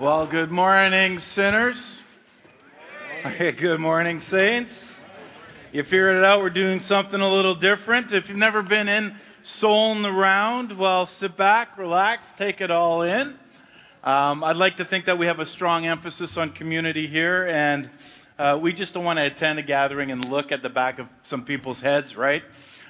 Well, good morning, sinners. Good morning, saints. You figured it out. We're doing something a little different. If you've never been in Soul in the Round, well, sit back, relax, take it all in. Um, I'd like to think that we have a strong emphasis on community here, and uh, we just don't want to attend a gathering and look at the back of some people's heads, right?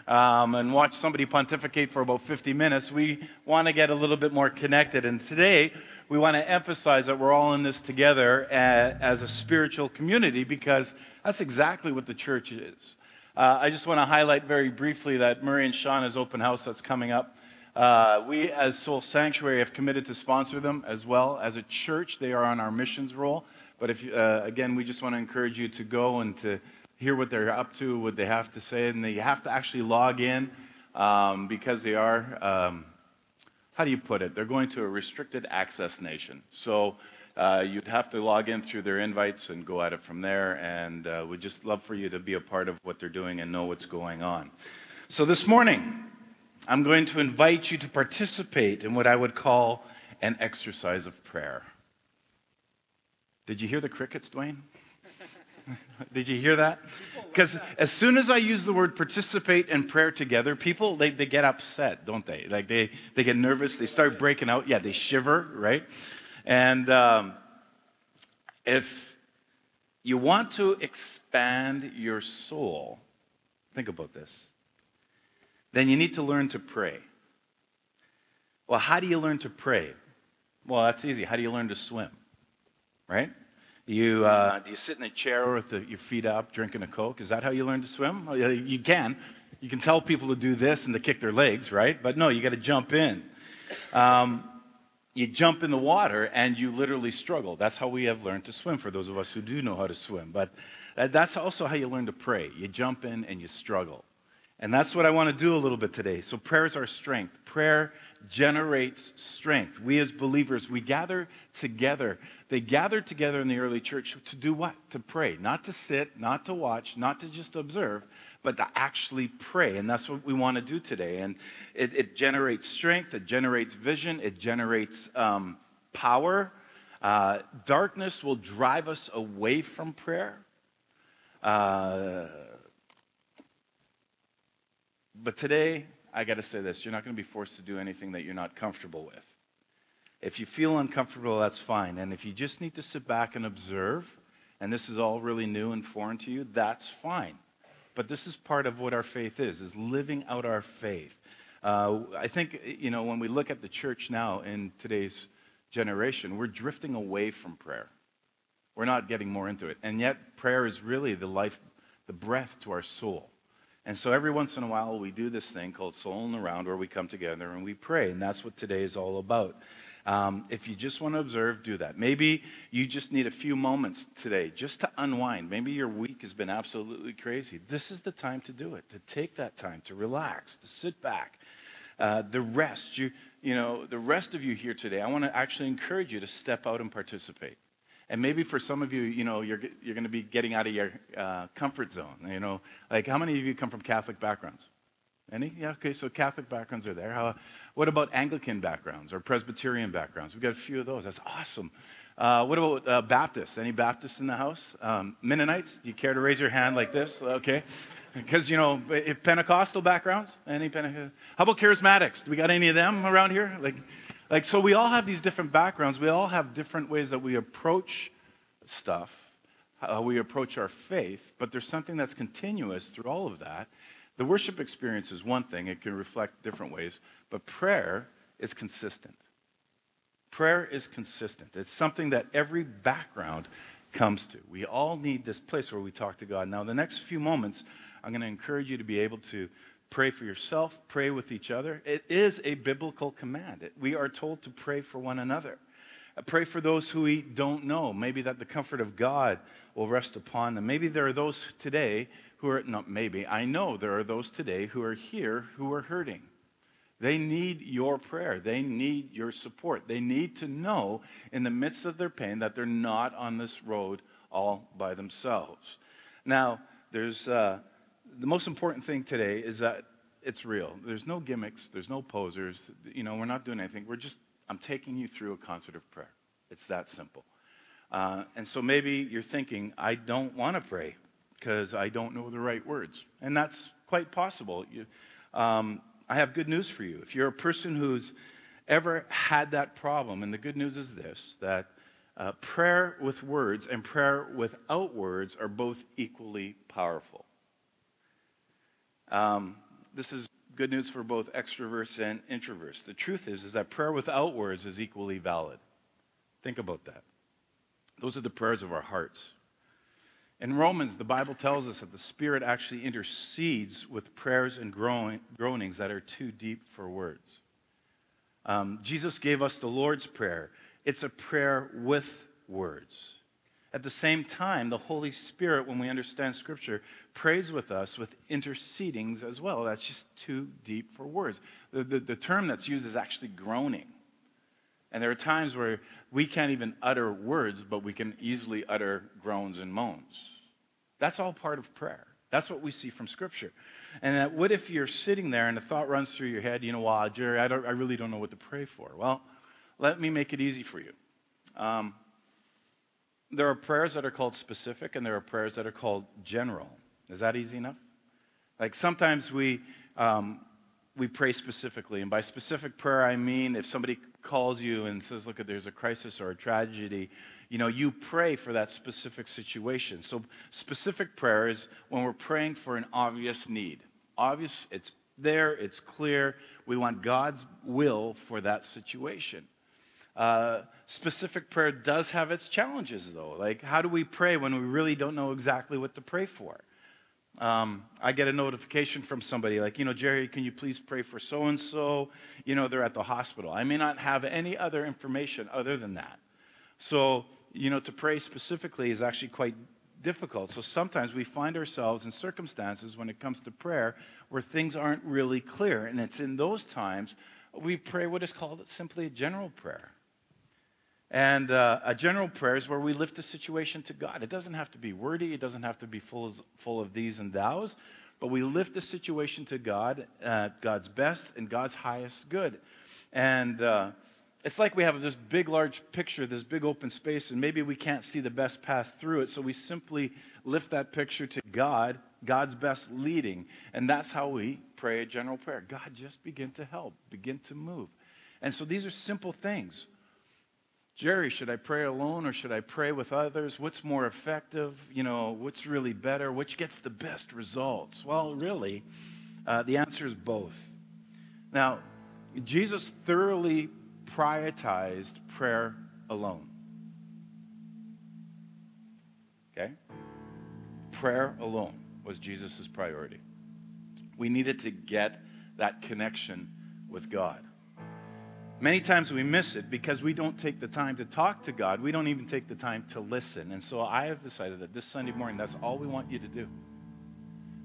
Um, and watch somebody pontificate for about 50 minutes. We want to get a little bit more connected. And today, we want to emphasize that we're all in this together as a spiritual community because that's exactly what the church is. Uh, I just want to highlight very briefly that Murray and Shauna's open house that's coming up. Uh, we, as Soul Sanctuary, have committed to sponsor them as well. As a church, they are on our missions roll. But if, uh, again, we just want to encourage you to go and to hear what they're up to, what they have to say, and they have to actually log in um, because they are. Um, how do you put it? They're going to a restricted access nation. So uh, you'd have to log in through their invites and go at it from there. And uh, we'd just love for you to be a part of what they're doing and know what's going on. So this morning, I'm going to invite you to participate in what I would call an exercise of prayer. Did you hear the crickets, Dwayne? Did you hear that? Because as soon as I use the word participate and prayer together, people they, they get upset, don't they? Like they, they get nervous, they start breaking out. Yeah, they shiver, right? And um, if you want to expand your soul, think about this, then you need to learn to pray. Well, how do you learn to pray? Well, that's easy. How do you learn to swim? Right? You, uh, do you sit in a chair with the, your feet up, drinking a Coke? Is that how you learn to swim? Well, you can. You can tell people to do this and to kick their legs, right? But no, you got to jump in. Um, you jump in the water and you literally struggle. That's how we have learned to swim for those of us who do know how to swim. But that's also how you learn to pray. You jump in and you struggle. And that's what I want to do a little bit today. So, prayer is our strength. Prayer generates strength. We as believers, we gather together. They gathered together in the early church to do what? To pray. Not to sit, not to watch, not to just observe, but to actually pray. And that's what we want to do today. And it, it generates strength, it generates vision, it generates um, power. Uh, darkness will drive us away from prayer. Uh, but today, I got to say this you're not going to be forced to do anything that you're not comfortable with. If you feel uncomfortable, that's fine. And if you just need to sit back and observe, and this is all really new and foreign to you, that's fine. But this is part of what our faith is, is living out our faith. Uh, I think, you know, when we look at the church now in today's generation, we're drifting away from prayer. We're not getting more into it. And yet, prayer is really the life, the breath to our soul. And so every once in a while, we do this thing called Soul Around where we come together and we pray. And that's what today is all about. Um, if you just want to observe, do that. Maybe you just need a few moments today just to unwind. Maybe your week has been absolutely crazy. This is the time to do it, to take that time, to relax, to sit back. Uh, the rest, you, you know, the rest of you here today, I want to actually encourage you to step out and participate. And maybe for some of you, you know, you're, you're going to be getting out of your uh, comfort zone. You know, like how many of you come from Catholic backgrounds? Any? Yeah, okay, so Catholic backgrounds are there. How, what about Anglican backgrounds or Presbyterian backgrounds? We've got a few of those. That's awesome. Uh, what about uh, Baptists? Any Baptists in the house? Um, Mennonites? Do you care to raise your hand like this? Okay. Because, you know, if Pentecostal backgrounds? Any Pentecostal? How about charismatics? Do we got any of them around here? Like, like, so we all have these different backgrounds. We all have different ways that we approach stuff, how we approach our faith, but there's something that's continuous through all of that. The worship experience is one thing, it can reflect different ways, but prayer is consistent. Prayer is consistent. It's something that every background comes to. We all need this place where we talk to God. Now, the next few moments, I'm going to encourage you to be able to Pray for yourself, pray with each other. It is a biblical command. We are told to pray for one another. Uh, pray for those who we don't know. Maybe that the comfort of God will rest upon them. Maybe there are those today who are, not maybe, I know there are those today who are here who are hurting. They need your prayer. They need your support. They need to know in the midst of their pain that they're not on this road all by themselves. Now, there's. Uh, the most important thing today is that it's real. There's no gimmicks, there's no posers. You know, we're not doing anything. We're just, I'm taking you through a concert of prayer. It's that simple. Uh, and so maybe you're thinking, I don't want to pray because I don't know the right words. And that's quite possible. You, um, I have good news for you. If you're a person who's ever had that problem, and the good news is this that uh, prayer with words and prayer without words are both equally powerful. Um, this is good news for both extroverts and introverts. The truth is, is that prayer without words is equally valid. Think about that. Those are the prayers of our hearts. In Romans, the Bible tells us that the Spirit actually intercedes with prayers and groanings that are too deep for words. Um, Jesus gave us the Lord's Prayer. It's a prayer with words. At the same time, the Holy Spirit, when we understand Scripture, prays with us with intercedings as well. That's just too deep for words. The, the, the term that's used is actually groaning. And there are times where we can't even utter words, but we can easily utter groans and moans. That's all part of prayer. That's what we see from Scripture. And that, what if you're sitting there and a thought runs through your head, you know, well, Jerry, I, don't, I really don't know what to pray for. Well, let me make it easy for you. Um, there are prayers that are called specific, and there are prayers that are called general. Is that easy enough? Like sometimes we, um, we pray specifically. And by specific prayer, I mean if somebody calls you and says, Look, there's a crisis or a tragedy, you know, you pray for that specific situation. So, specific prayer is when we're praying for an obvious need. Obvious, it's there, it's clear. We want God's will for that situation. Uh, specific prayer does have its challenges, though. Like, how do we pray when we really don't know exactly what to pray for? Um, I get a notification from somebody like, you know, Jerry, can you please pray for so and so? You know, they're at the hospital. I may not have any other information other than that. So, you know, to pray specifically is actually quite difficult. So sometimes we find ourselves in circumstances when it comes to prayer where things aren't really clear. And it's in those times we pray what is called simply a general prayer. And uh, a general prayer is where we lift the situation to God. It doesn't have to be wordy, it doesn't have to be full of, full of these and thous, but we lift the situation to God, uh, God's best and God's highest good. And uh, it's like we have this big, large picture, this big open space, and maybe we can't see the best path through it, so we simply lift that picture to God, God's best leading. And that's how we pray a general prayer God, just begin to help, begin to move. And so these are simple things. Jerry, should I pray alone or should I pray with others? What's more effective? You know, what's really better? Which gets the best results? Well, really, uh, the answer is both. Now, Jesus thoroughly prioritized prayer alone. Okay? Prayer alone was Jesus' priority. We needed to get that connection with God. Many times we miss it because we don't take the time to talk to God. We don't even take the time to listen. And so I have decided that this Sunday morning, that's all we want you to do.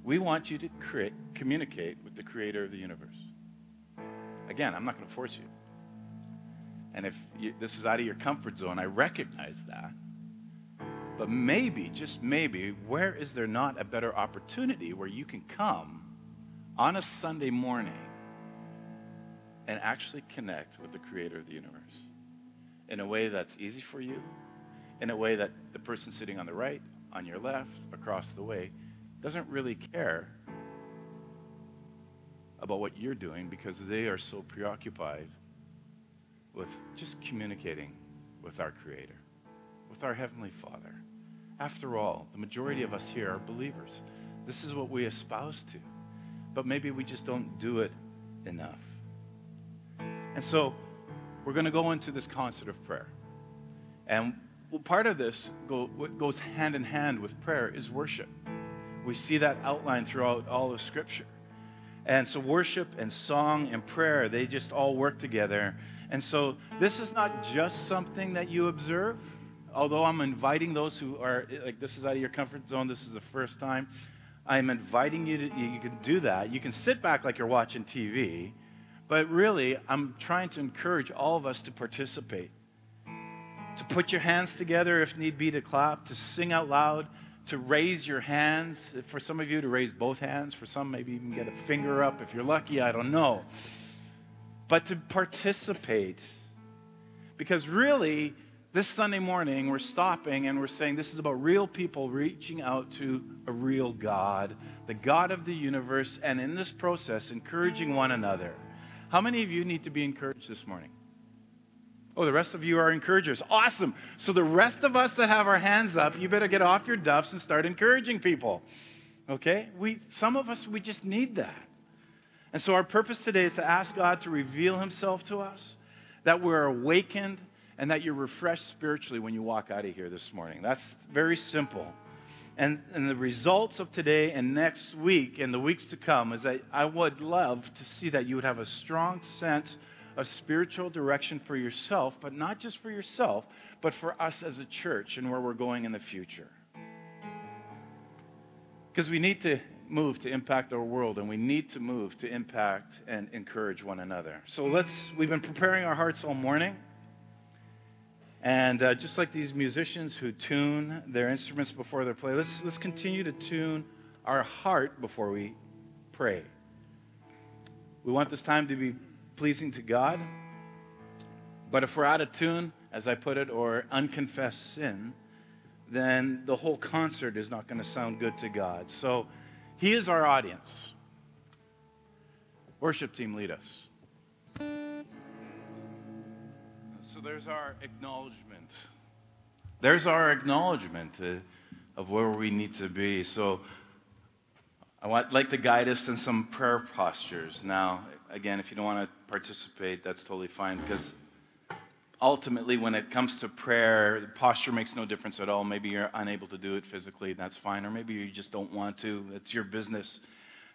We want you to create, communicate with the creator of the universe. Again, I'm not going to force you. And if you, this is out of your comfort zone, I recognize that. But maybe, just maybe, where is there not a better opportunity where you can come on a Sunday morning and actually connect with the creator of the universe in a way that's easy for you, in a way that the person sitting on the right, on your left, across the way, doesn't really care about what you're doing because they are so preoccupied with just communicating with our Creator, with our Heavenly Father. After all, the majority of us here are believers. This is what we espouse to. But maybe we just don't do it enough. And so we're going to go into this concert of prayer. And part of this, go, what goes hand in hand with prayer, is worship. We see that outlined throughout all of Scripture. And so worship and song and prayer, they just all work together. And so this is not just something that you observe, although I'm inviting those who are eh, like this is out of your comfort zone, this is the first time. I'm inviting you to you can do that. You can sit back like you're watching TV but really, I'm trying to encourage all of us to participate, to put your hands together if need be, to clap, to sing out loud, to raise your hands. For some of you, to raise both hands. For some, maybe even get a finger up if you're lucky. I don't know. But to participate. Because really, This Sunday morning, we're stopping and we're saying this is about real people reaching out to a real God, the God of the universe, and in this process, encouraging one another. How many of you need to be encouraged this morning? Oh, the rest of you are encouragers. Awesome. So, the rest of us that have our hands up, you better get off your duffs and start encouraging people. Okay? We, some of us, we just need that. And so, our purpose today is to ask God to reveal Himself to us, that we're awakened, and that you're refreshed spiritually when you walk out of here this morning. That's very simple. And, and the results of today and next week and the weeks to come is that I would love to see that you would have a strong sense of spiritual direction for yourself, but not just for yourself, but for us as a church and where we're going in the future. Because we need to move to impact our world and we need to move to impact and encourage one another. So let's, we've been preparing our hearts all morning. And uh, just like these musicians who tune their instruments before they play, let's, let's continue to tune our heart before we pray. We want this time to be pleasing to God. But if we're out of tune, as I put it, or unconfessed sin, then the whole concert is not going to sound good to God. So He is our audience. Worship team, lead us. So there's our acknowledgement. There's our acknowledgement uh, of where we need to be. So I would like to guide us in some prayer postures. Now, again, if you don't want to participate, that's totally fine because ultimately, when it comes to prayer, posture makes no difference at all. Maybe you're unable to do it physically, that's fine. Or maybe you just don't want to, it's your business.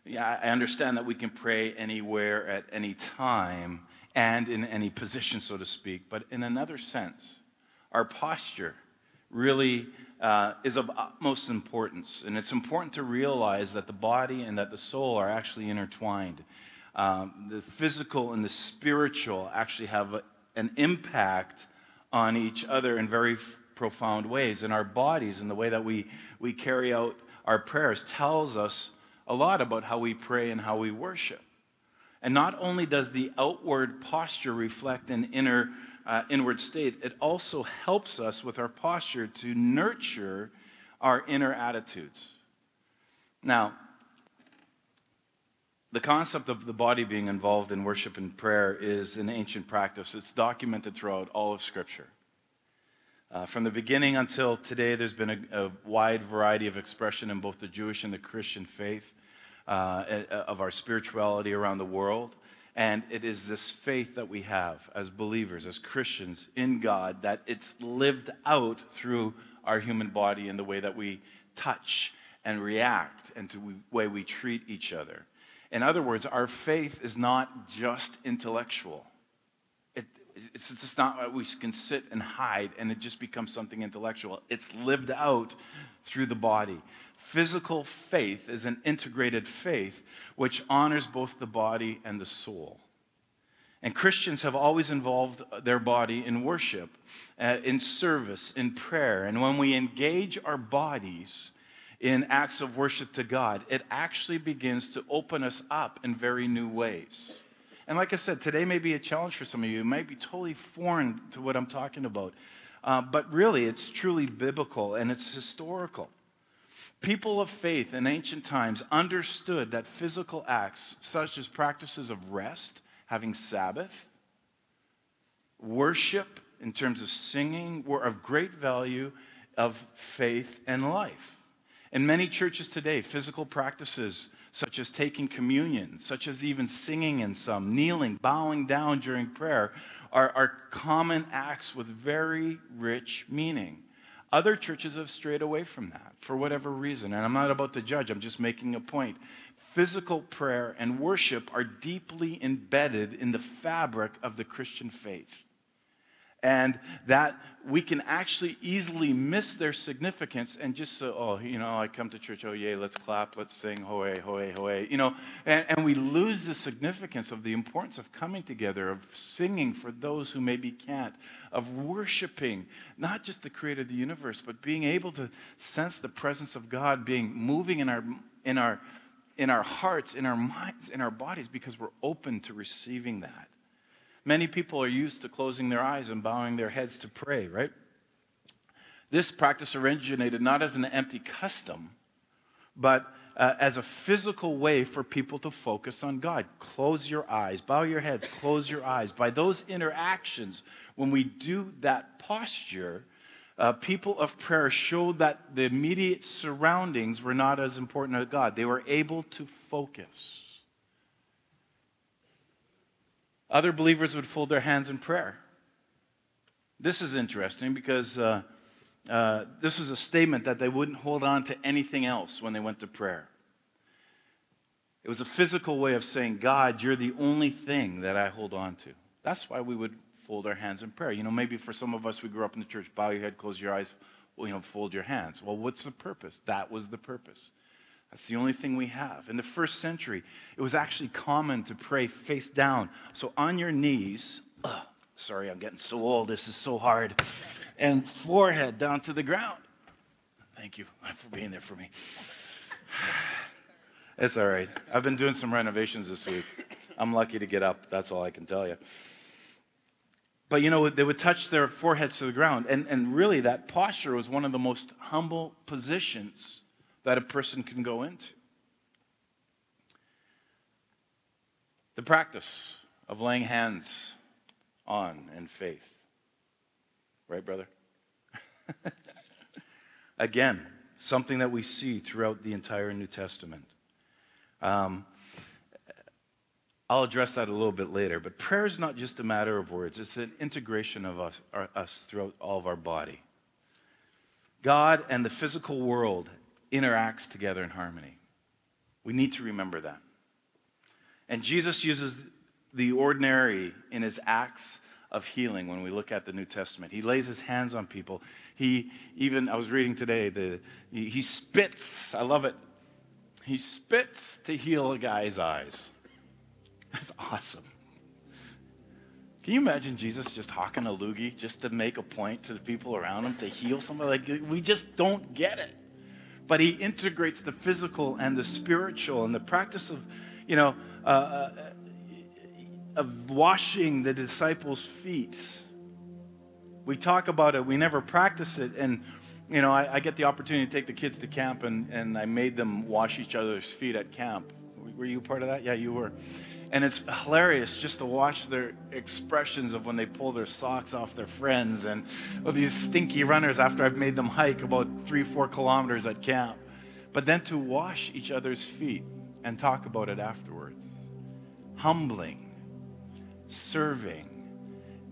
Yeah, I understand that we can pray anywhere at any time and in any position, so to speak. But in another sense, our posture really uh, is of utmost importance. And it's important to realize that the body and that the soul are actually intertwined. Um, the physical and the spiritual actually have a, an impact on each other in very f- profound ways. And our bodies and the way that we, we carry out our prayers tells us a lot about how we pray and how we worship. And not only does the outward posture reflect an inner uh, inward state, it also helps us with our posture to nurture our inner attitudes. Now, the concept of the body being involved in worship and prayer is an ancient practice. It's documented throughout all of Scripture. Uh, from the beginning until today, there's been a, a, wide variety of expression in both the Jewish and the Christian faith uh, of our spirituality around the world. And it is this faith that we have as believers, as Christians in God, that it's lived out through our human body in the way that we touch and react and the way we treat each other. In other words, our faith is not just intellectual. It, it's just not we can sit and hide and it just becomes something intellectual. It's lived out through the body. Physical faith is an integrated faith which honors both the body and the soul. And Christians have always involved their body in worship, uh, in service, in prayer. And when we engage our bodies, in acts of worship to God, it actually begins to open us up in very new ways. And like I said, today may be a challenge for some of you. It might be totally foreign to what I'm talking about. Uh, but really, it's truly biblical and it's historical. People of faith in ancient times understood that physical acts, such as practices of rest, having Sabbath, worship in terms of singing, were of great value of faith and life. In many churches today, physical practices such as taking communion, such as even singing in some, kneeling, bowing down during prayer, are, are common acts with very rich meaning. Other churches have strayed away from that for whatever reason, and I'm not about to judge, I'm just making a point. Physical prayer and worship are deeply embedded in the fabric of the Christian faith and that we can actually easily miss their significance and just say, oh, you know, I come to church, oh, yay, let's clap, let's sing, hoay, hoay, hoay, you know, and, and we lose the significance of the importance of coming together, of singing for those who maybe can't, of worshiping, not just the creator of the universe, but being able to sense the presence of God being moving in our, in our, in our hearts, in our minds, in our bodies, because we're open to receiving that. Many people are used to closing their eyes and bowing their heads to pray, right? This practice originated not as an empty custom, but uh, as a physical way for people to focus on God. Close your eyes, bow your heads, close your eyes. By those interactions, when we do that posture, uh, people of prayer showed that the immediate surroundings were not as important to God. They were able to focus. Other believers would fold their hands in prayer. This is interesting because uh, uh, this was a statement that they wouldn't hold on to anything else when they went to prayer. It was a physical way of saying, God, you're the only thing that I hold on to. That's why we would fold our hands in prayer. You know, maybe for some of us, we grew up in the church, bow your head, close your eyes, you know, fold your hands. Well, what's the purpose? That was the purpose. That's the only thing we have. In the first century, it was actually common to pray face down. So on your knees, ugh, sorry, I'm getting so old, this is so hard, and forehead down to the ground. Thank you for being there for me. It's all right. I've been doing some renovations this week. I'm lucky to get up. That's all I can tell you. But you know, they would touch their foreheads to the ground. And, and really, that posture was one of the most humble positions that a person can go into. The practice of laying hands on in faith. Right, brother? Again, something that we see throughout the entire New Testament. Um, I'll address that a little bit later, but prayer is not just a matter of words, it's an integration of us, our, us throughout all of our body. God and the physical world interacts together in harmony. We need to remember that. And Jesus uses the ordinary in his acts of healing when we look at the New Testament. He lays his hands on people. He even, I was reading today, the, he, he spits. I love it. He spits to heal a guy's eyes. That's awesome. Can you imagine Jesus just hawking a loogie just to make a point to the people around him to heal somebody? Like, we just don't get it. But he integrates the physical and the spiritual and the practice of, you know, uh, uh, of washing the disciples' feet. We talk about it, we never practice it. And you know, I, I, get the opportunity to take the kids to camp, and, and I made them wash each other's feet at camp. Were you part of that? Yeah, you were. And it's hilarious just to watch their expressions of when they pull their socks off their friends and oh, these stinky runners after I've made them hike about three, four kilometers at camp. But then to wash each other's feet and talk about it afterwards. Humbling, serving,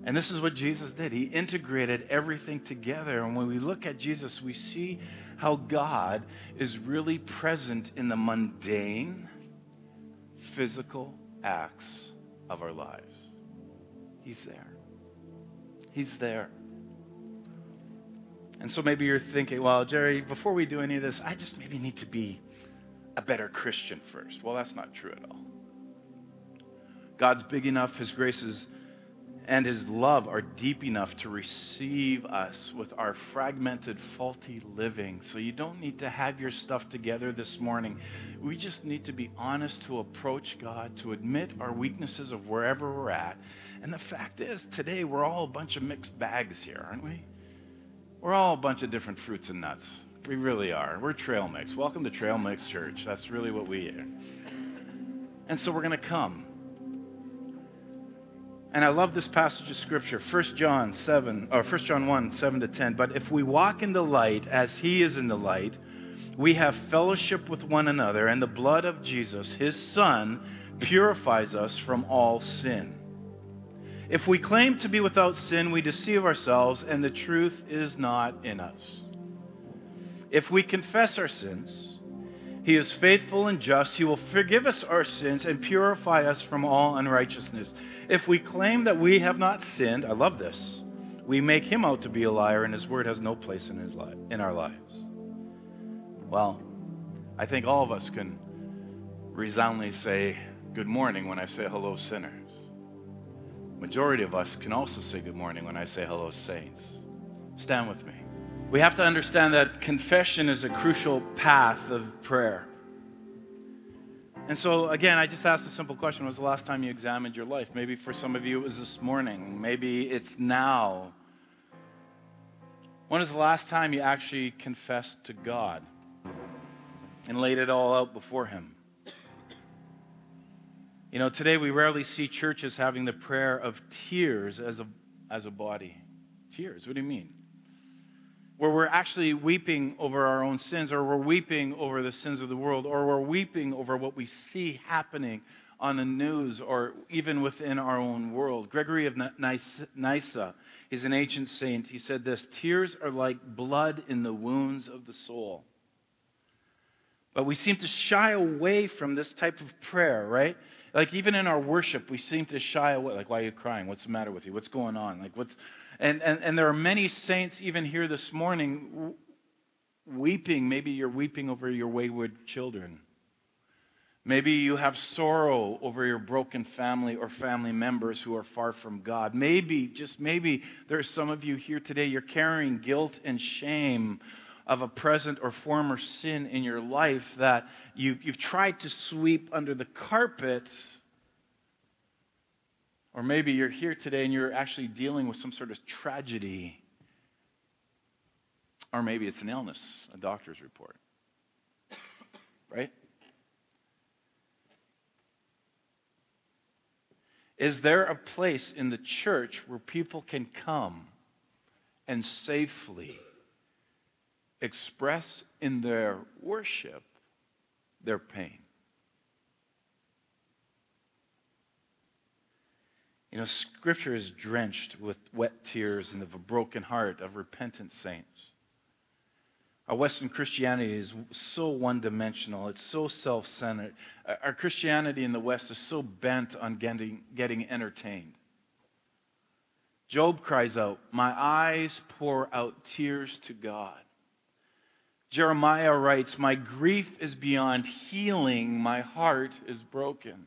and this is what Jesus did. He integrated everything together. And when we look at Jesus, we see how God is really present in the mundane, physical acts of our lives. He's there. He's there. And so maybe you're thinking, well, Jerry, before we do any of this, I just maybe need to be a better Christian first. Well, that's not true at all. God's big enough, His grace is and his love are deep enough to receive us with our fragmented, faulty living. So you don't need to have your stuff together this morning. We just need to be honest to approach God, to admit our weaknesses of wherever we're at. And the fact is, today we're all a bunch of mixed bags here, aren't we? We're all a bunch of different fruits and nuts. We really are. We're trail mix. Welcome to Trail Mix Church. That's really what we are. And so we're going to come and I love this passage of scripture, 1 John 7, or 1 John 1, 7 to 10. But if we walk in the light as he is in the light, we have fellowship with one another, and the blood of Jesus, his son, purifies us from all sin. If we claim to be without sin, we deceive ourselves, and the truth is not in us. If we confess our sins, he is faithful and just. He will forgive us our sins and purify us from all unrighteousness. If we claim that we have not sinned, I love this, we make him out to be a liar and his word has no place in, his life, in our lives. Well, I think all of us can resoundingly say good morning when I say hello, sinners. Majority of us can also say good morning when I say hello, saints. Stand with me. We have to understand that confession is a crucial path of prayer. And so, again, I just asked a simple question When was the last time you examined your life? Maybe for some of you it was this morning. Maybe it's now. When was the last time you actually confessed to God and laid it all out before Him? You know, today we rarely see churches having the prayer of tears as a, as a body. Tears, what do you mean? Where we're actually weeping over our own sins, or we're weeping over the sins of the world, or we're weeping over what we see happening on the news, or even within our own world. Gregory of Nyssa is an ancient saint. He said this Tears are like blood in the wounds of the soul. But we seem to shy away from this type of prayer, right? Like even in our worship, we seem to shy away. Like, why are you crying? What's the matter with you? What's going on? Like, what's and and, and there are many saints even here this morning weeping. Maybe you're weeping over your wayward children. Maybe you have sorrow over your broken family or family members who are far from God. Maybe, just maybe, there's some of you here today, you're carrying guilt and shame of a present or former sin in your life that you've, you've tried to sweep under the carpet. Or maybe you're here today and you're actually dealing with some sort of tragedy. Or maybe it's an illness, a doctor's report. Right? Is there a place in the church where people can come and safely express in their worship their pain. You know, Scripture is drenched with wet tears and a broken heart of repentant saints. Our Western Christianity is so one dimensional, it's so self centered. Our Christianity in the West is so bent on getting, getting entertained. Job cries out, My eyes pour out tears to God. Jeremiah writes, My grief is beyond healing, my heart is broken.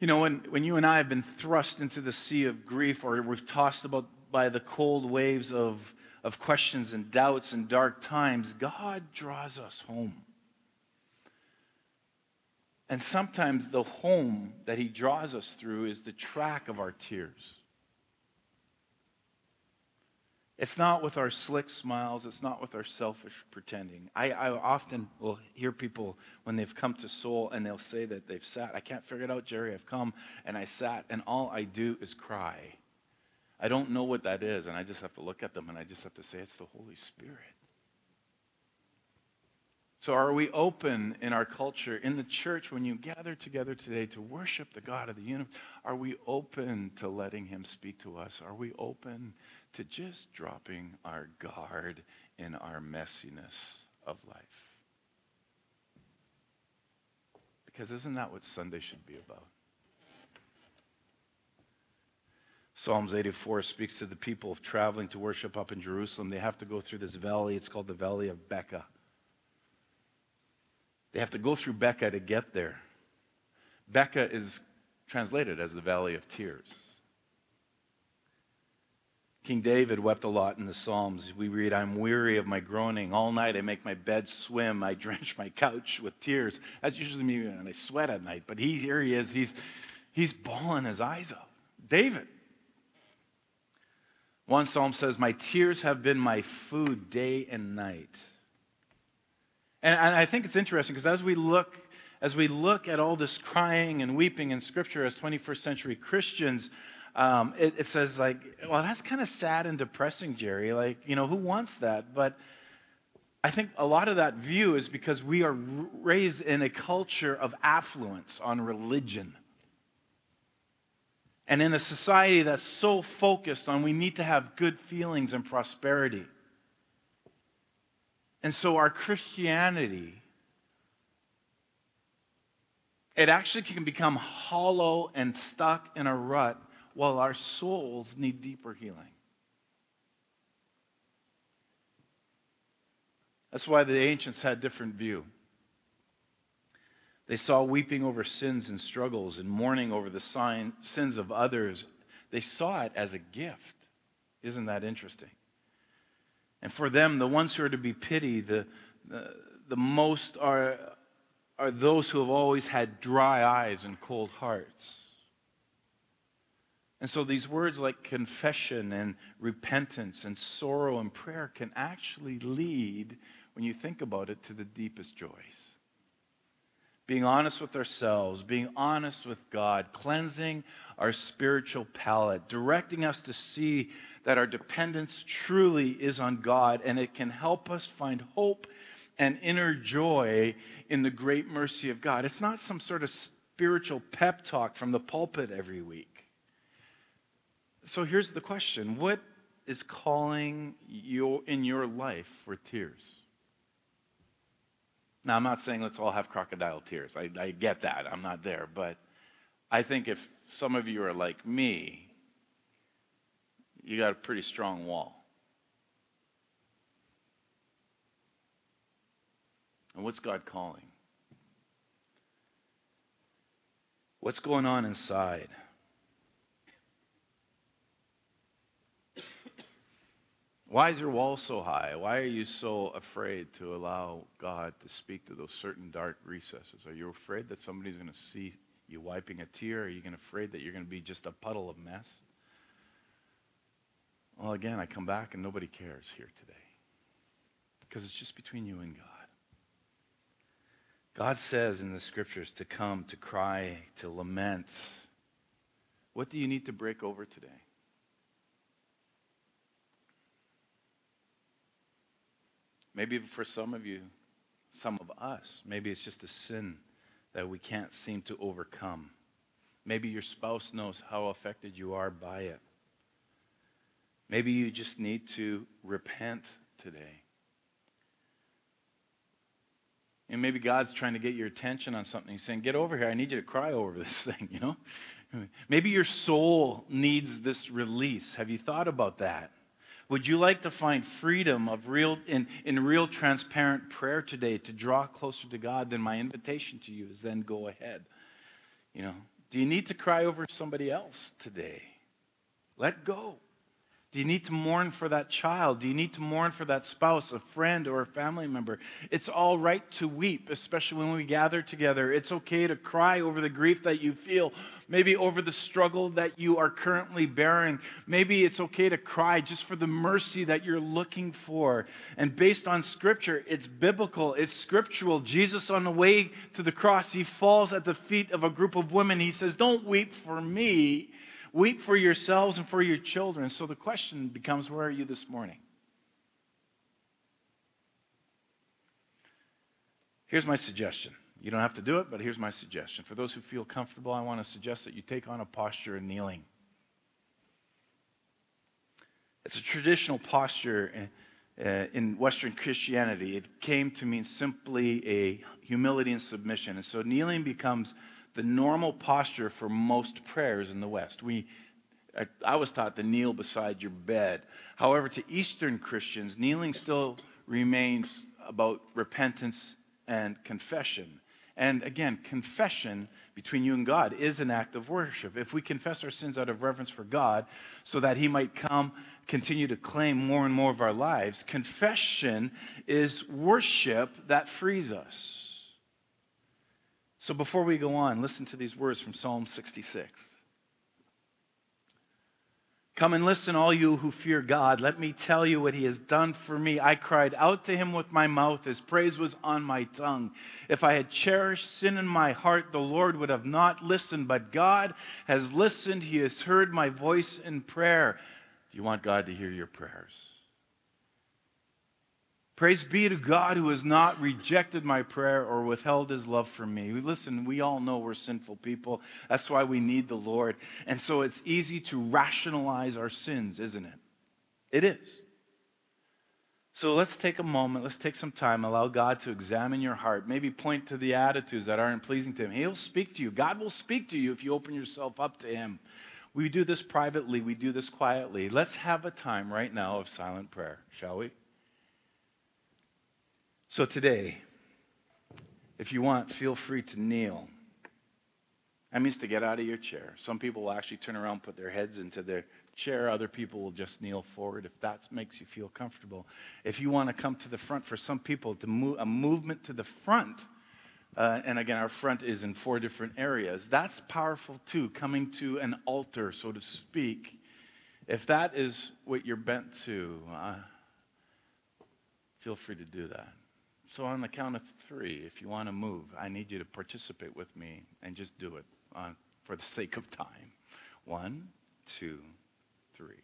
You know, when, when you and I have been thrust into the sea of grief or we're tossed about by the cold waves of, of questions and doubts and dark times, God draws us home. And sometimes the home that He draws us through is the track of our tears. It's not with our slick smiles. It's not with our selfish pretending. I, I, often will hear people when they've come to Soul and they'll say that they've sat. I can't figure it out, Jerry. I've come and I sat, and all I do is cry. I don't know what that is, and I just have to look at them and I just have to say, it's the Holy Spirit. So, are we open in our culture, in the church, when you gather together today to worship the God of the universe? Are we open to letting Him speak to us? Are we open to just dropping our guard in our messiness of life? Because isn't that what Sunday should be about? Psalms 84 speaks to the people traveling to worship up in Jerusalem. They have to go through this valley. It's called the Valley of Baca. They have to go through Baca to get there. Baca is translated as the Valley of Tears. King David wept a lot in the Psalms. We read, I'm weary of my groaning. All night I make my bed swim. I drench my couch with tears. That's usually me when I sweat at night. But he, here he is. He's, he's bawling his eyes out. David. One psalm says, My tears have been my food day and night. And, and I think it's interesting because as we look as we look at all this crying and weeping in Scripture as 21st century Christians, um, it, it, says like, well, that's kind of sad and depressing, Jerry. Like, you know, who wants that? But I think a lot of that view is because we are raised in a culture of affluence on religion. And in a society that's so focused on we need to have good feelings and prosperity. And so our Christianity, it actually can become hollow and stuck in a rut while our souls need deeper healing. That's why the ancients had different view. They saw weeping over sins and struggles and mourning over the sins of others. They saw it as a gift. Isn't that interesting? And for them, the ones who are to be pitied, the, the, the most are, are those who have always had dry eyes and cold hearts. And so these words like confession and repentance and sorrow and prayer can actually lead, when you think about it, to the deepest joys. Being honest with ourselves, being honest with God, cleansing our spiritual palate, directing us to see that our dependence truly is on God, and it can help us find hope and inner joy in the great mercy of God. It's not some sort of spiritual pep talk from the pulpit every week. So here's the question What is calling you in your life for tears? Now, I'm not saying let's all have crocodile tears. I, I get that. I'm not there. But I think if some of you are like me, you got a pretty strong wall. And what's God calling? What's going on inside? Why is your wall so high? Why are you so afraid to allow God to speak to those certain dark recesses? Are you afraid that somebody's going to see you wiping a tear? Are you afraid that you're going to be just a puddle of mess? Well, again, I come back and nobody cares here today because it's just between you and God. God says in the scriptures to come, to cry, to lament. What do you need to break over today? Maybe for some of you, some of us, maybe it's just a sin that we can't seem to overcome. Maybe your spouse knows how affected you are by it. Maybe you just need to repent today. And maybe God's trying to get your attention on something. He's saying, Get over here. I need you to cry over this thing, you know? Maybe your soul needs this release. Have you thought about that? Would you like to find freedom of real, in, in real transparent prayer today to draw closer to God? Then my invitation to you is then go ahead. You know, do you need to cry over somebody else today? Let go. Do you need to mourn for that child? Do you need to mourn for that spouse, a friend, or a family member? It's all right to weep, especially when we gather together. It's okay to cry over the grief that you feel, maybe over the struggle that you are currently bearing. Maybe it's okay to cry just for the mercy that you're looking for. And based on Scripture, it's biblical, it's scriptural. Jesus, on the way to the cross, he falls at the feet of a group of women. He says, Don't weep for me Weep for yourselves and for your children. So the question becomes where are you this morning? Here's my suggestion. You don't have to do it, but here's my suggestion. For those who feel comfortable, I want to suggest that you take on a posture of kneeling. It's a traditional posture in, uh, Western Christianity. It came to mean simply a humility and submission. And so kneeling becomes the normal posture for most prayers in the West. We, I was taught to kneel beside your bed. However, to Eastern Christians, kneeling still remains about repentance and confession. And again, confession between you and God is an act of worship. If we confess our sins out of reverence for God so that He might come, continue to claim more and more of our lives, confession is worship that frees us. So before we go on, listen to these words from Psalm 66. Come and listen, all you who fear God. Let me tell you what he has done for me. I cried out to him with my mouth. His praise was on my tongue. If I had cherished sin in my heart, the Lord would have not listened. But God has listened. He has heard my voice in prayer. Do you want God to hear your prayers? Praise be to God who has not rejected my prayer or withheld his love from me. Listen, we all know we're sinful people. That's why we need the Lord. And so it's easy to rationalize our sins, isn't it? It is. So let's take a moment, let's take some time, allow God to examine your heart, maybe point to the attitudes that aren't pleasing to Him. He'll speak to you. God will speak to you if you open yourself up to Him. We do this privately, we do this quietly. Let's have a time right now of silent prayer, shall we? So today, if you want, feel free to kneel. That means to get out of your chair. Some people will actually turn around, put their heads into their chair. Other people will just kneel forward if that makes you feel comfortable. If you want to come to the front, for some people, to move, a movement to the front Uh, and again, our front is in four different areas. That's powerful too, coming to an altar, so to speak. If that is what you're bent to, uh, feel free to do that. So, on the count of three, if you want to move, I need you to participate with me and just do it on, for the sake of time. One, two, three.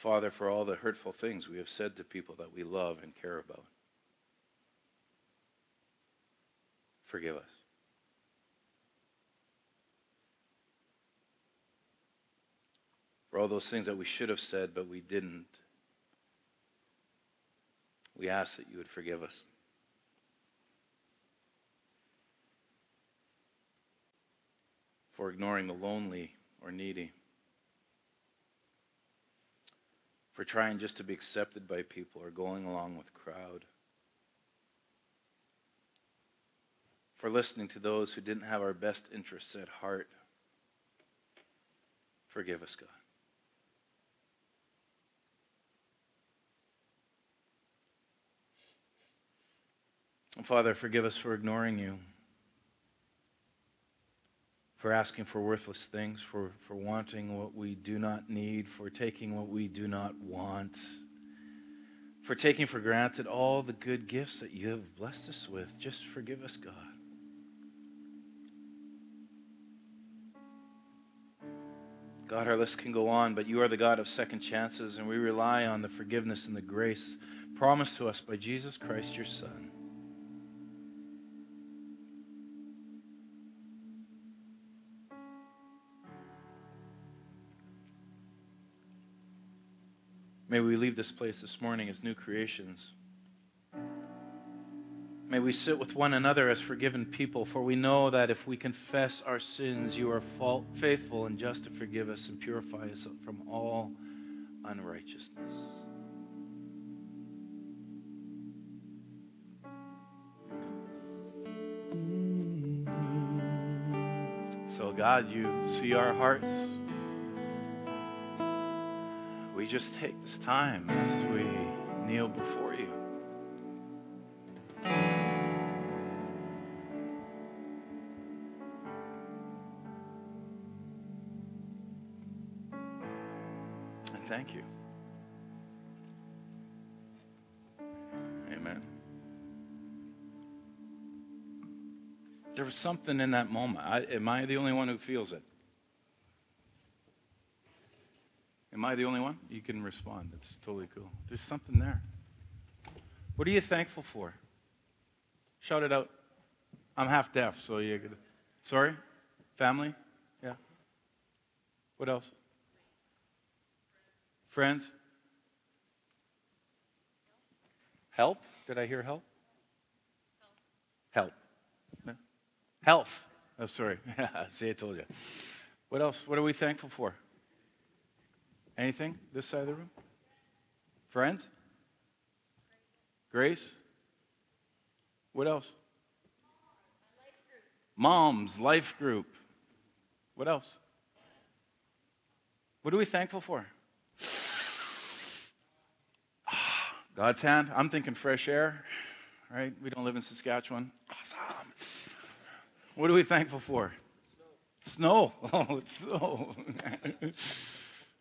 Father, for all the hurtful things we have said to people that we love and care about. Forgive us. For all those things that we should have said but we didn't, we ask that you would forgive us. For ignoring the lonely or needy. For trying just to be accepted by people or going along with crowd. For listening to those who didn't have our best interests at heart. Forgive us, God. And Father, forgive us for ignoring you for asking for worthless things, for, for wanting what we do not need, for taking what we do not want, for taking for granted all the good gifts that you have blessed us with. Just forgive us, God. God, our list can go on, but you are the God of second chances, and we rely on the forgiveness and the grace promised to us by Jesus Christ, your Son. May we leave this place this morning as new creations. May we sit with one another as forgiven people, for we know that if we confess our sins, you are faithful and just to forgive us and purify us from all unrighteousness. So, God, you see our hearts we just take this time as we kneel before you. And thank you. Amen. There was something in that moment. I, am I the only one who feels it? Am I the only one? You can respond. It's totally cool. There's something there. What are you thankful for? Shout it out. I'm half deaf, so you could. Sorry? Family? Yeah. What else? Friends? Help? Did I hear help? Help. Help. Health. Oh, sorry. See, I told you. What else? What are we thankful for? Anything this side of the room? Friends? Grace? What else? Mom's life group. What else? What are we thankful for? God's hand. I'm thinking fresh air, right? We don't live in Saskatchewan. Awesome. What are we thankful for? Snow. snow. Oh, it's snow.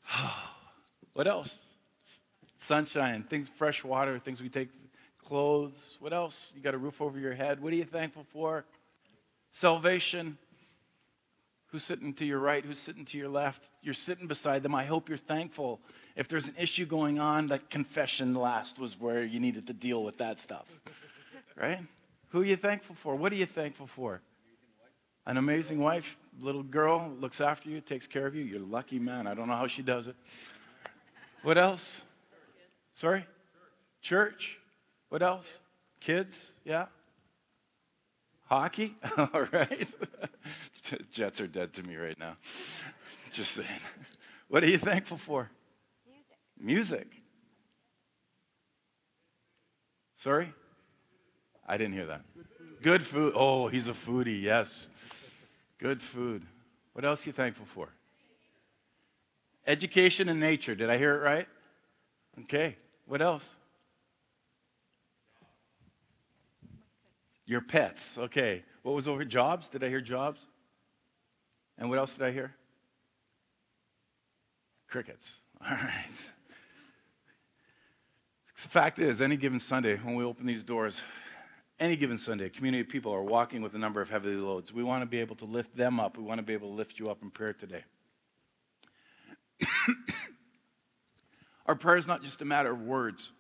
what else? Sunshine, things, fresh water, things we take, clothes. What else? You got a roof over your head. What are you thankful for? Salvation. Who's sitting to your right? Who's sitting to your left? You're sitting beside them. I hope you're thankful. If there's an issue going on, that confession last was where you needed to deal with that stuff. right? Who are you thankful for? What are you thankful for? An amazing wife, little girl, looks after you, takes care of you. You're lucky man. I don't know how she does it. What else? Sorry? Church. What else? Kids? Yeah. Hockey? All right. Jets are dead to me right now. Just saying. What are you thankful for? Music. Music. Sorry? I didn't hear that. Good food. Oh, he's a foodie, yes. Good food. What else are you thankful for? Education and nature. Did I hear it right? Okay. What else? Your pets. Okay. What was over jobs? Did I hear jobs? And what else did I hear? Crickets. All right. The fact is, any given Sunday, when we open these doors, any given Sunday, a community of people are walking with a number of heavy loads. We want to be able to lift them up. We want to be able to lift you up in prayer today. Our prayer is not just a matter of words.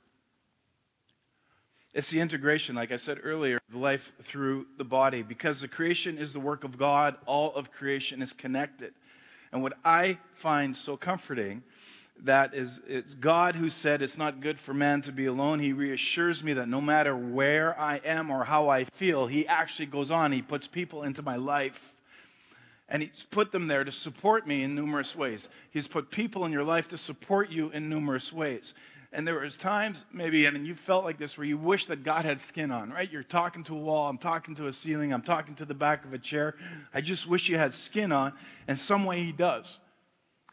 It's the integration, like I said earlier, of life through the body. Because the creation is the work of God, all of creation is connected. And what I find so comforting that is it's God who said it's not good for man to be alone. He reassures me that no matter where I am or how I feel, he actually goes on. He puts people into my life. And he's put them there to support me in numerous ways. He's put people in your life to support you in numerous ways. And there was times, maybe, and you felt like this, where you wish that God had skin on, right? You're talking to a wall, I'm talking to a ceiling, I'm talking to the back of a chair. I just wish you had skin on. And some way He does.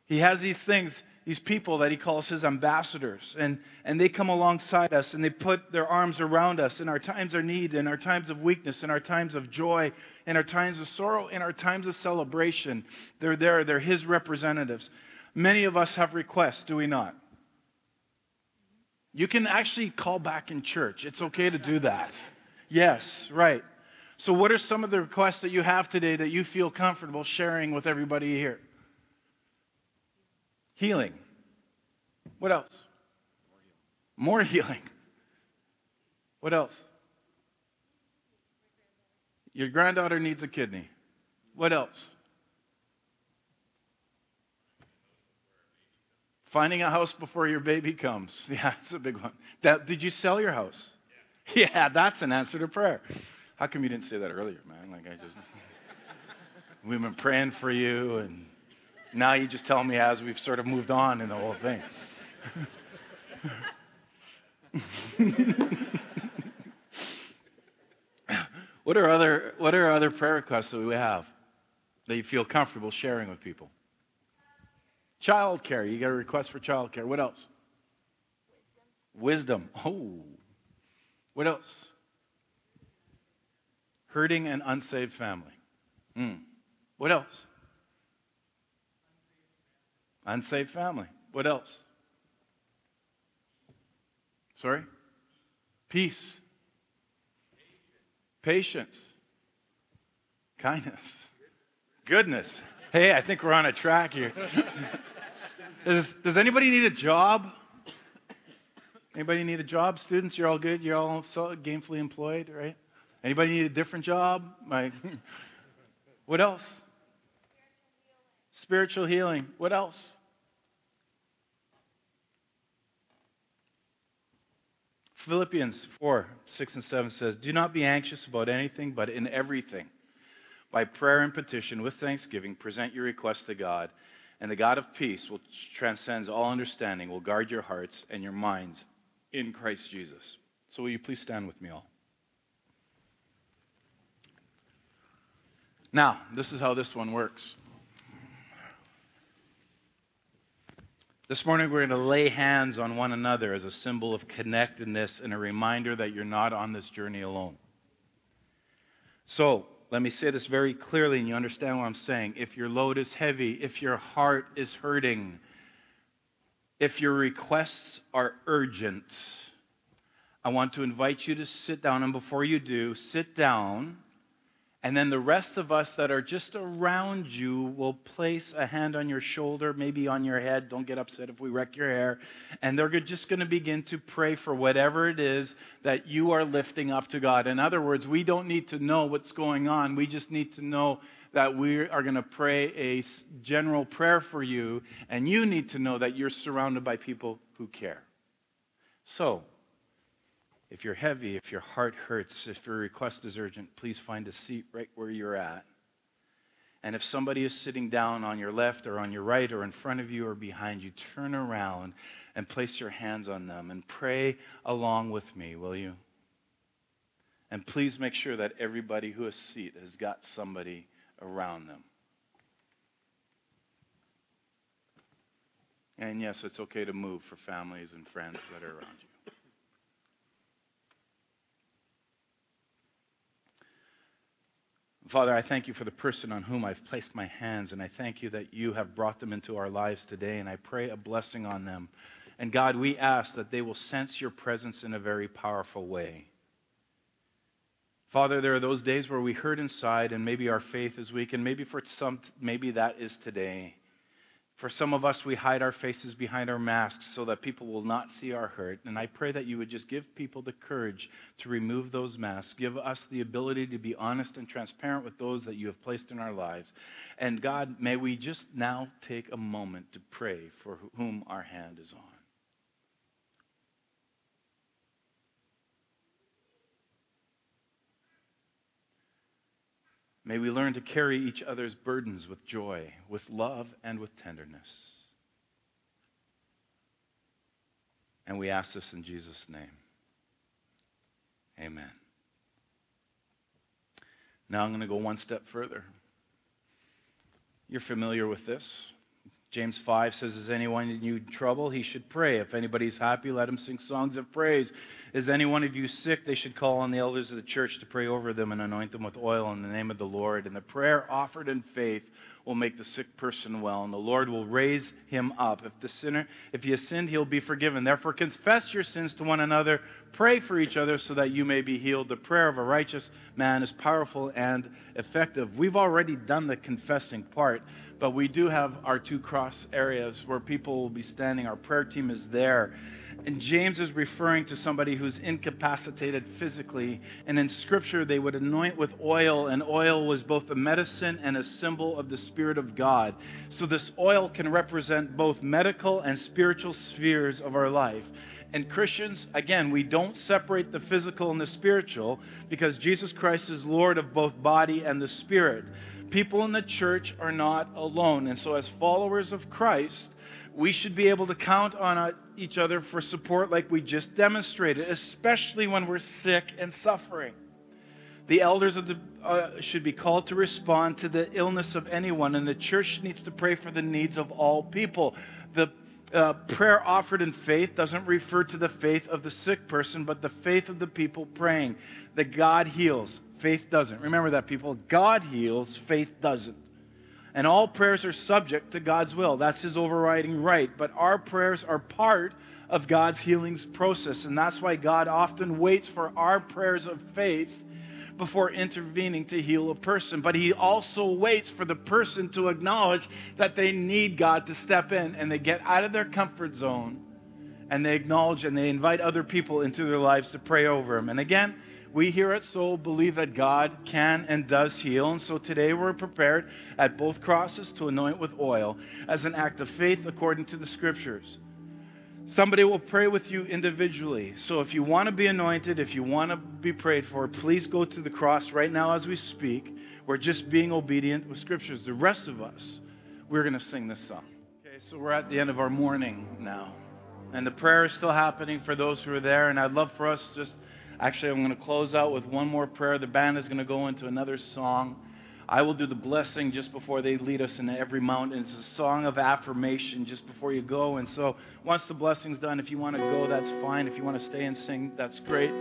He has these things, these people that He calls His ambassadors. And, and they come alongside us and they put their arms around us in our times of need, in our times of weakness, in our times of joy, in our times of sorrow, in our times of celebration. They're there, they're His representatives. Many of us have requests, do we not? You can actually call back in church. It's okay to do that. Yes, right. So, what are some of the requests that you have today that you feel comfortable sharing with everybody here? Healing. What else? More healing. What else? Your granddaughter needs a kidney. What else? Finding a house before your baby comes. Yeah, that's a big one. That, did you sell your house? Yeah. yeah, that's an answer to prayer. How come you didn't say that earlier, man? Like I just we've been praying for you and now you just tell me as we've sort of moved on in the whole thing. what are other what are other prayer requests that we have that you feel comfortable sharing with people? Child care. You got a request for child care. What else? Wisdom. Oh. What else? Hurting an unsaved family. Mm. What else? Unsaved family. What else? Sorry? Peace. Patience. Kindness. Goodness. Hey, I think we're on a track here. does, does anybody need a job? Anybody need a job? Students, you're all good? You're all gainfully employed, right? Anybody need a different job? Like, what else? Spiritual healing. What else? Philippians 4 6 and 7 says, Do not be anxious about anything, but in everything by prayer and petition, with thanksgiving, present your requests to God, and the God of peace, which transcends all understanding, will guard your hearts and your minds in Christ Jesus. So, will you please stand with me all? Now, this is how this one works. This morning, we're going to lay hands on one another as a symbol of connectedness and a reminder that you're not on this journey alone. So, let me say this very clearly and you understand what I'm saying. If your load is heavy, if your heart is hurting, if your requests are urgent, I want to invite you to sit down. And before you do, sit down and then the rest of us that are just around you will place a hand on your shoulder, maybe on your head. Don't get upset if we wreck your hair. And they're just going to begin to pray for whatever it is that you are lifting up to God. In other words, we don't need to know what's going on. We just need to know that we are going to pray a general prayer for you. And you need to know that you're surrounded by people who care. So, if you're heavy, if your heart hurts, if your request is urgent, please find a seat right where you're at. And if somebody is sitting down on your left or on your right or in front of you or behind you, turn around and place your hands on them and pray along with me, will you? And please make sure that everybody who has a seat has got somebody around them. And yes, it's okay to move for families and friends that are around you. Father, I thank you for the person on whom I've placed my hands, and I thank you that you have brought them into our lives today, and I pray a blessing on them. And God, we ask that they will sense your presence in a very powerful way. Father, there are those days where we hurt inside, and maybe our faith is weak, and maybe for some, maybe that is today. For some of us, we hide our faces behind our masks so that people will not see our hurt. And I pray that you would just give people the courage to remove those masks. Give us the ability to be honest and transparent with those that you have placed in our lives. And God, may we just now take a moment to pray for whom our hand is on. May we learn to carry each other's burdens with joy, with love, and with tenderness. And we ask this in Jesus' name. Amen. Now I'm going to go one step further. You're familiar with this. James 5 says, Is anyone in you in trouble? He should pray. If anybody's happy, let him sing songs of praise. Is any one of you sick? They should call on the elders of the church to pray over them and anoint them with oil in the name of the Lord. And the prayer offered in faith will make the sick person well, and the Lord will raise him up. If the sinner, if has sinned, he'll be forgiven. Therefore, confess your sins to one another, pray for each other so that you may be healed. The prayer of a righteous man is powerful and effective. We've already done the confessing part but we do have our two cross areas where people will be standing. Our prayer team is there. And James is referring to somebody who's incapacitated physically. And in Scripture, they would anoint with oil, and oil was both a medicine and a symbol of the Spirit of God. So this oil can represent both medical and spiritual spheres of our life. And Christians, again, we don't separate the physical and the spiritual because Jesus Christ is Lord of both body and the spirit people in the church are not alone. And so, as followers of Christ, we should be able to count on uh, each other for support like we just demonstrated, especially when we're sick and suffering. The elders of the, uh, should be called to respond to the illness of anyone, and the church needs to pray for the needs of all people. The uh, prayer offered in faith doesn't refer to the faith of the sick person, but the faith of the people praying that God heals. Faith doesn't. Remember that, people. God heals, faith doesn't. And all prayers are subject to God's will. That's his overriding right. But our prayers are part of God's healing process. And that's why God often waits for our prayers of faith before intervening to heal a person. But he also waits for the person to acknowledge that they need God to step in and they get out of their comfort zone and they acknowledge and they invite other people into their lives to pray over them. And again, we here at Soul believe that God can and does heal. And so today we're prepared at both crosses to anoint with oil as an act of faith according to the scriptures. Somebody will pray with you individually. So if you want to be anointed, if you want to be prayed for, please go to the cross right now as we speak. We're just being obedient with scriptures. The rest of us, we're going to sing this song. Okay, so we're at the end of our morning now. And the prayer is still happening for those who are there. And I'd love for us just Actually, I'm going to close out with one more prayer. The band is going to go into another song. I will do the blessing just before they lead us into every mountain. It's a song of affirmation just before you go. And so, once the blessing's done, if you want to go, that's fine. If you want to stay and sing, that's great.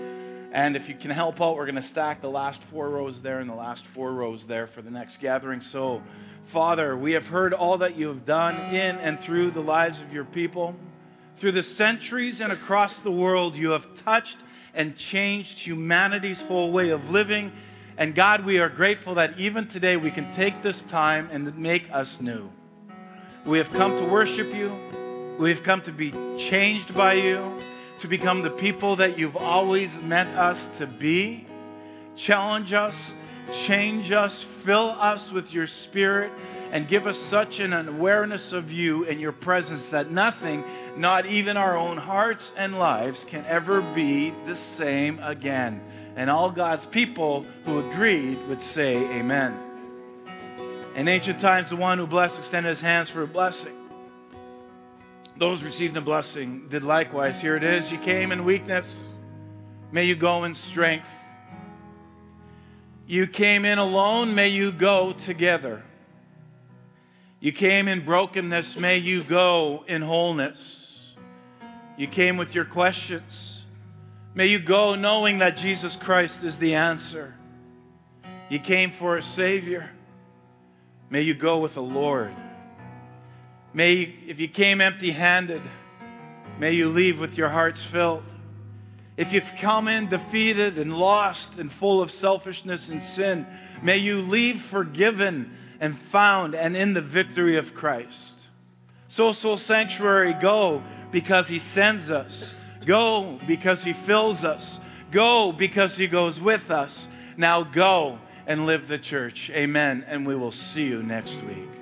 And if you can help out, we're going to stack the last four rows there and the last four rows there for the next gathering. So, Father, we have heard all that you have done in and through the lives of your people. Through the centuries and across the world, you have touched and changed humanity's whole way of living. And God, we are grateful that even today we can take this time and make us new. We have come to worship you. We have come to be changed by you, to become the people that you've always meant us to be. Challenge us, change us, fill us with your spirit and give us such an awareness of you and your presence that nothing, not even our own hearts and lives, can ever be the same again. And all God's people who agreed would say, Amen. In ancient times, the one who blessed extended his hands for a blessing. Those receiving the blessing did likewise. Here it is. You came in weakness. May you go in strength. You came in alone. May you go together. You came in brokenness. May you go in wholeness. You came with your questions. May you go knowing that Jesus Christ is the answer. You came for a Savior. May you go with the Lord. May, if you came empty handed, may you leave with your hearts filled. If you've come in defeated and lost and full of selfishness and sin, may you leave forgiven and found and in the victory of Christ. So, Soul Sanctuary, go because He sends us. Go because He fills us. Go because He goes with us. Now go and live the church. Amen. And we will see you next week.